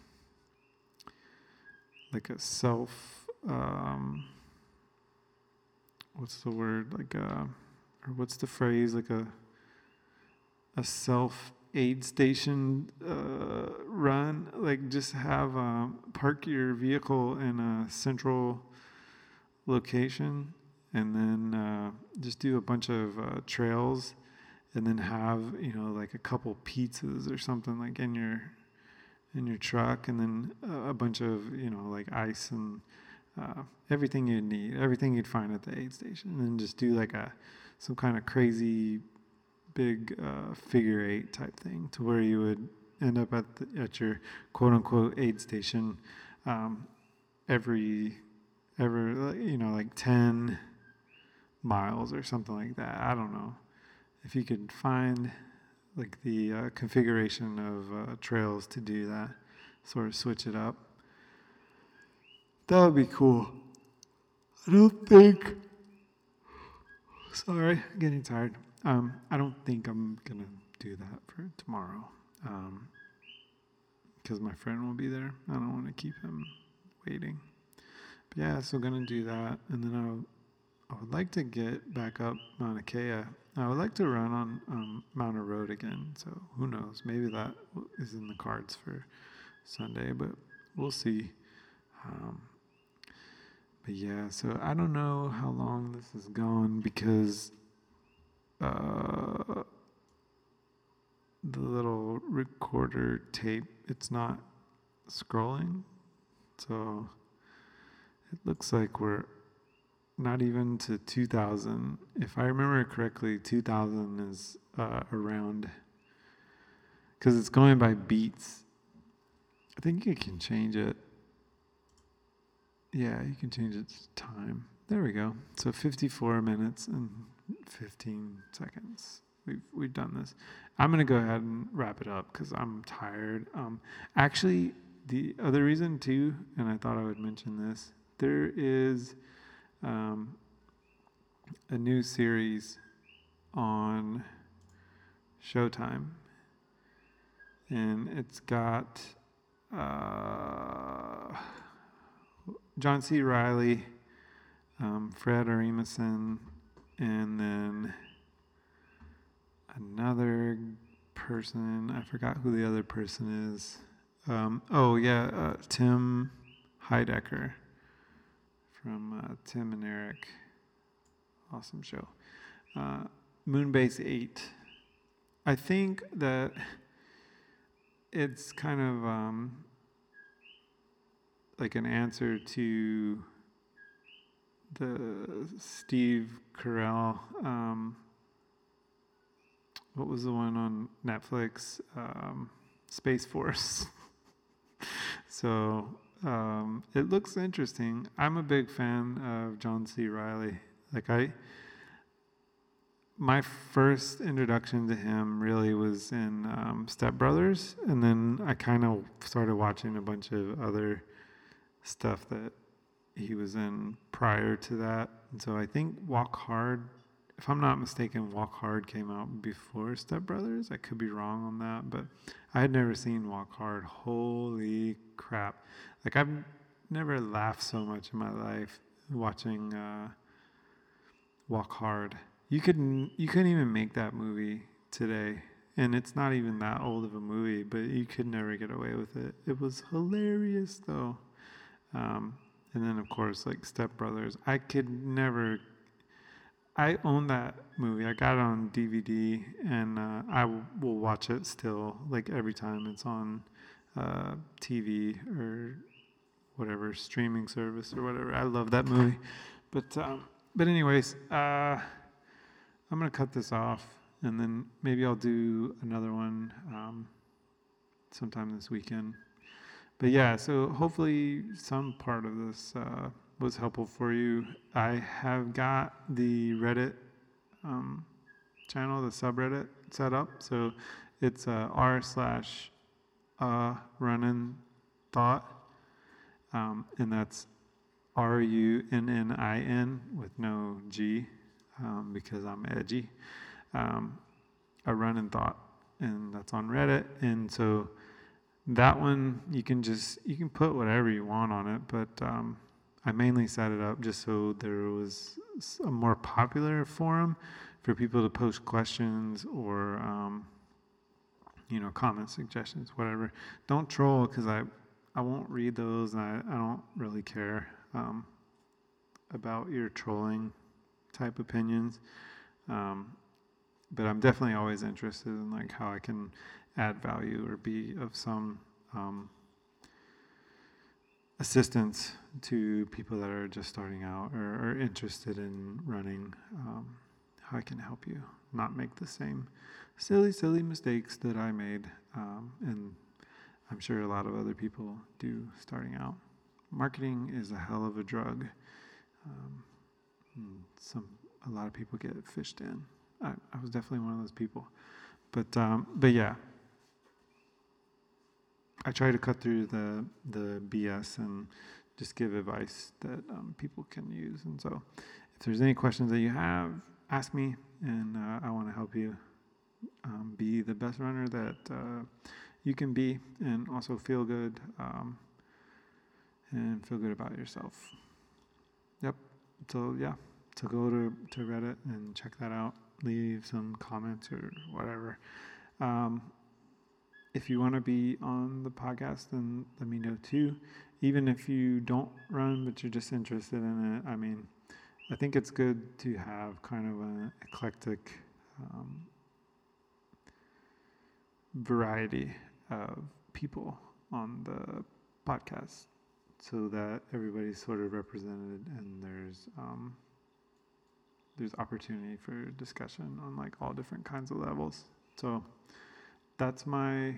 like a self um, what's the word? Like a or what's the phrase? Like a a self aid station uh, run? Like just have uh, park your vehicle in a central location and then uh, just do a bunch of uh, trails and then have you know like a couple pizzas or something like in your in your truck, and then a bunch of you know like ice and uh, everything you'd need, everything you'd find at the aid station, and then just do like a some kind of crazy big uh, figure eight type thing to where you would end up at the, at your quote unquote aid station um, every every you know like 10 miles or something like that. I don't know if you could find like the uh, configuration of uh, trails to do that, sort of switch it up. That would be cool. I don't think. Sorry, getting tired. Um, I don't think I'm gonna do that for tomorrow, because um, my friend will be there. I don't want to keep him waiting. But yeah, so gonna do that, and then I'll I would like to get back up Mauna Kea. I would like to run on um, Mountain Road again. So who knows? Maybe that is in the cards for Sunday, but we'll see. Um, but yeah, so I don't know how long this is gone because uh, the little recorder tape it's not scrolling, so it looks like we're not even to 2000. If I remember correctly, 2000 is uh, around because it's going by beats. I think you can change it. Yeah, you can change its time. There we go. So 54 minutes and 15 seconds. We've we've done this. I'm gonna go ahead and wrap it up because I'm tired. Um, actually, the other reason too, and I thought I would mention this. There is um, a new series on Showtime, and it's got uh, John C. Reilly, um, Fred Armisen, and then another person. I forgot who the other person is. Um, oh yeah, uh, Tim Heidecker from uh, Tim and Eric. Awesome show. Uh, Moonbase Eight. I think that it's kind of um, like an answer to the Steve Carell. Um, what was the one on Netflix? Um, Space Force. [laughs] so um, it looks interesting. I'm a big fan of John C. Reilly. Like I, my first introduction to him really was in um, Step Brothers, and then I kind of started watching a bunch of other stuff that he was in prior to that. And so I think Walk Hard, if I'm not mistaken, Walk Hard came out before Step Brothers. I could be wrong on that, but I had never seen Walk Hard. Holy crap. Like, I've never laughed so much in my life watching uh, Walk Hard. You couldn't, you couldn't even make that movie today. And it's not even that old of a movie, but you could never get away with it. It was hilarious, though. Um, and then, of course, like Step Brothers. I could never. I own that movie. I got it on DVD, and uh, I w- will watch it still, like every time it's on uh, TV or whatever streaming service or whatever. I love that movie. But um, but anyways, uh, I'm gonna cut this off, and then maybe I'll do another one um, sometime this weekend but yeah, so hopefully some part of this uh, was helpful for you. I have got the Reddit um, channel, the subreddit set up. So it's uh, r slash uh, running thought, um, and that's R U N N I N with no G um, because I'm edgy. Um, a running thought, and that's on Reddit. And so that one you can just you can put whatever you want on it, but um, I mainly set it up just so there was a more popular forum for people to post questions or um, you know comment suggestions, whatever. Don't troll because I I won't read those and I, I don't really care um, about your trolling type opinions. Um, but I'm definitely always interested in like how I can add value or be of some um, assistance to people that are just starting out or are interested in running, um, how I can help you not make the same silly, silly mistakes that I made. Um, and I'm sure a lot of other people do starting out. Marketing is a hell of a drug. Um, some a lot of people get fished in. I, I was definitely one of those people, but um, but yeah, I try to cut through the the BS and just give advice that um, people can use. And so, if there's any questions that you have, ask me, and uh, I want to help you um, be the best runner that uh, you can be, and also feel good um, and feel good about yourself. Yep. So yeah. So go to to Reddit and check that out. Leave some comments or whatever. Um, if you want to be on the podcast, then let me know too. Even if you don't run, but you're just interested in it, I mean, I think it's good to have kind of an eclectic um, variety people on the podcast so that everybody's sort of represented and there's um, there's opportunity for discussion on like all different kinds of levels. So that's my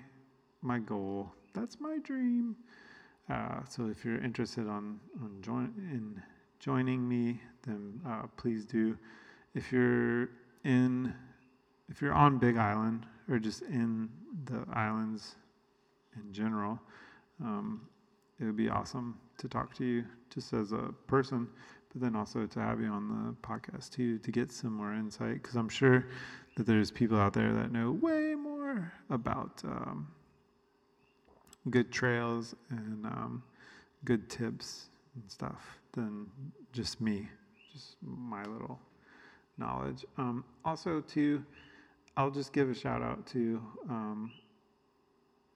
my goal. That's my dream. Uh, so if you're interested on on join in joining me, then uh, please do. If you're in, if you're on Big Island or just in the islands in general, um, it would be awesome to talk to you just as a person, but then also to have you on the podcast too to get some more insight because I'm sure that there's people out there that know way more about um, good trails and um, good tips and stuff than just me, just my little knowledge. Um, also, too, I'll just give a shout out to um,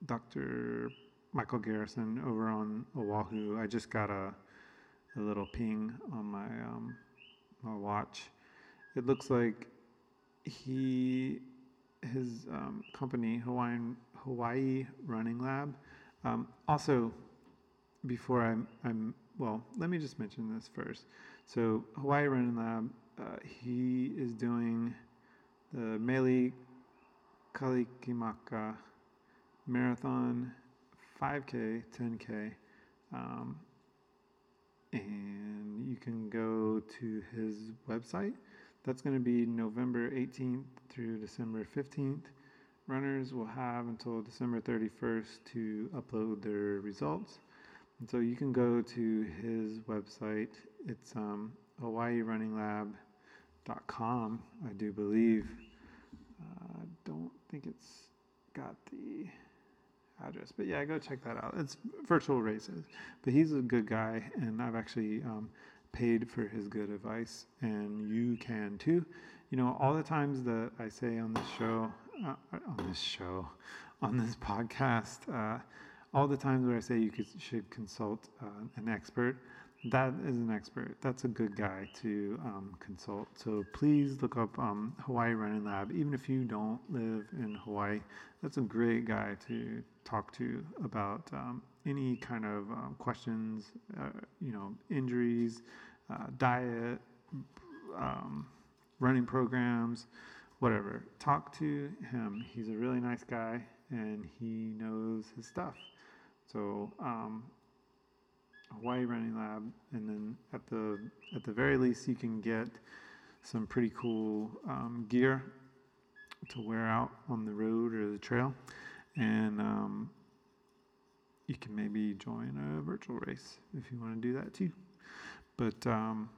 Dr. Michael Garrison over on Oahu. I just got a, a little ping on my um, my watch. It looks like he his um, company Hawaiian Hawaii Running Lab. Um, also, before I'm, I'm well, let me just mention this first. So Hawaii Running Lab, uh, he is doing the Mele Kalikimaka Marathon 5K, 10K. Um, and you can go to his website. That's going to be November 18th through December 15th. Runners will have until December 31st to upload their results. And so you can go to his website. It's um, HawaiiRunningLab.com, I do believe. I uh, don't think it's got the address, but yeah, go check that out. It's virtual races, but he's a good guy, and I've actually um, paid for his good advice, and you can too. You know, all the times that I say on this show, uh, on this show, on this podcast, uh, all the times where I say you could, should consult uh, an expert, that is an expert. That's a good guy to um, consult. So please look up um, Hawaii Running Lab. Even if you don't live in Hawaii, that's a great guy to talk to about um, any kind of um, questions, uh, you know, injuries, uh, diet, um, running programs, whatever. Talk to him. He's a really nice guy and he knows his stuff. So um, Hawaii Running Lab, and then at the at the very least, you can get some pretty cool um, gear to wear out on the road or the trail, and um, you can maybe join a virtual race if you want to do that too. But um,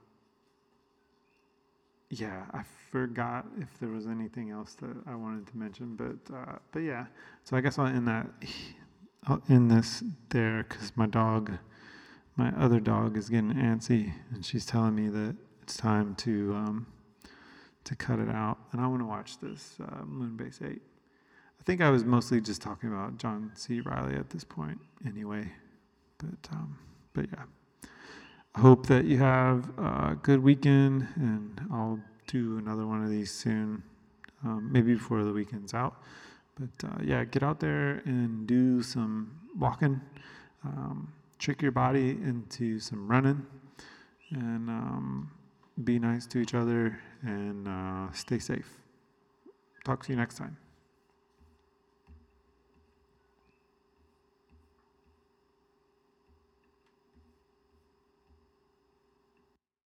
yeah, I forgot if there was anything else that I wanted to mention, but uh, but yeah. So I guess I'll end that I'll end this there because my dog, my other dog, is getting antsy, and she's telling me that it's time to um, to cut it out. And I want to watch this uh, Moonbase Eight. I think I was mostly just talking about John C. Reilly at this point, anyway. But um, but yeah, I hope that you have a good weekend, and I'll do another one of these soon, um, maybe before the weekend's out. But uh, yeah, get out there and do some walking, um, trick your body into some running, and um, be nice to each other and uh, stay safe. Talk to you next time.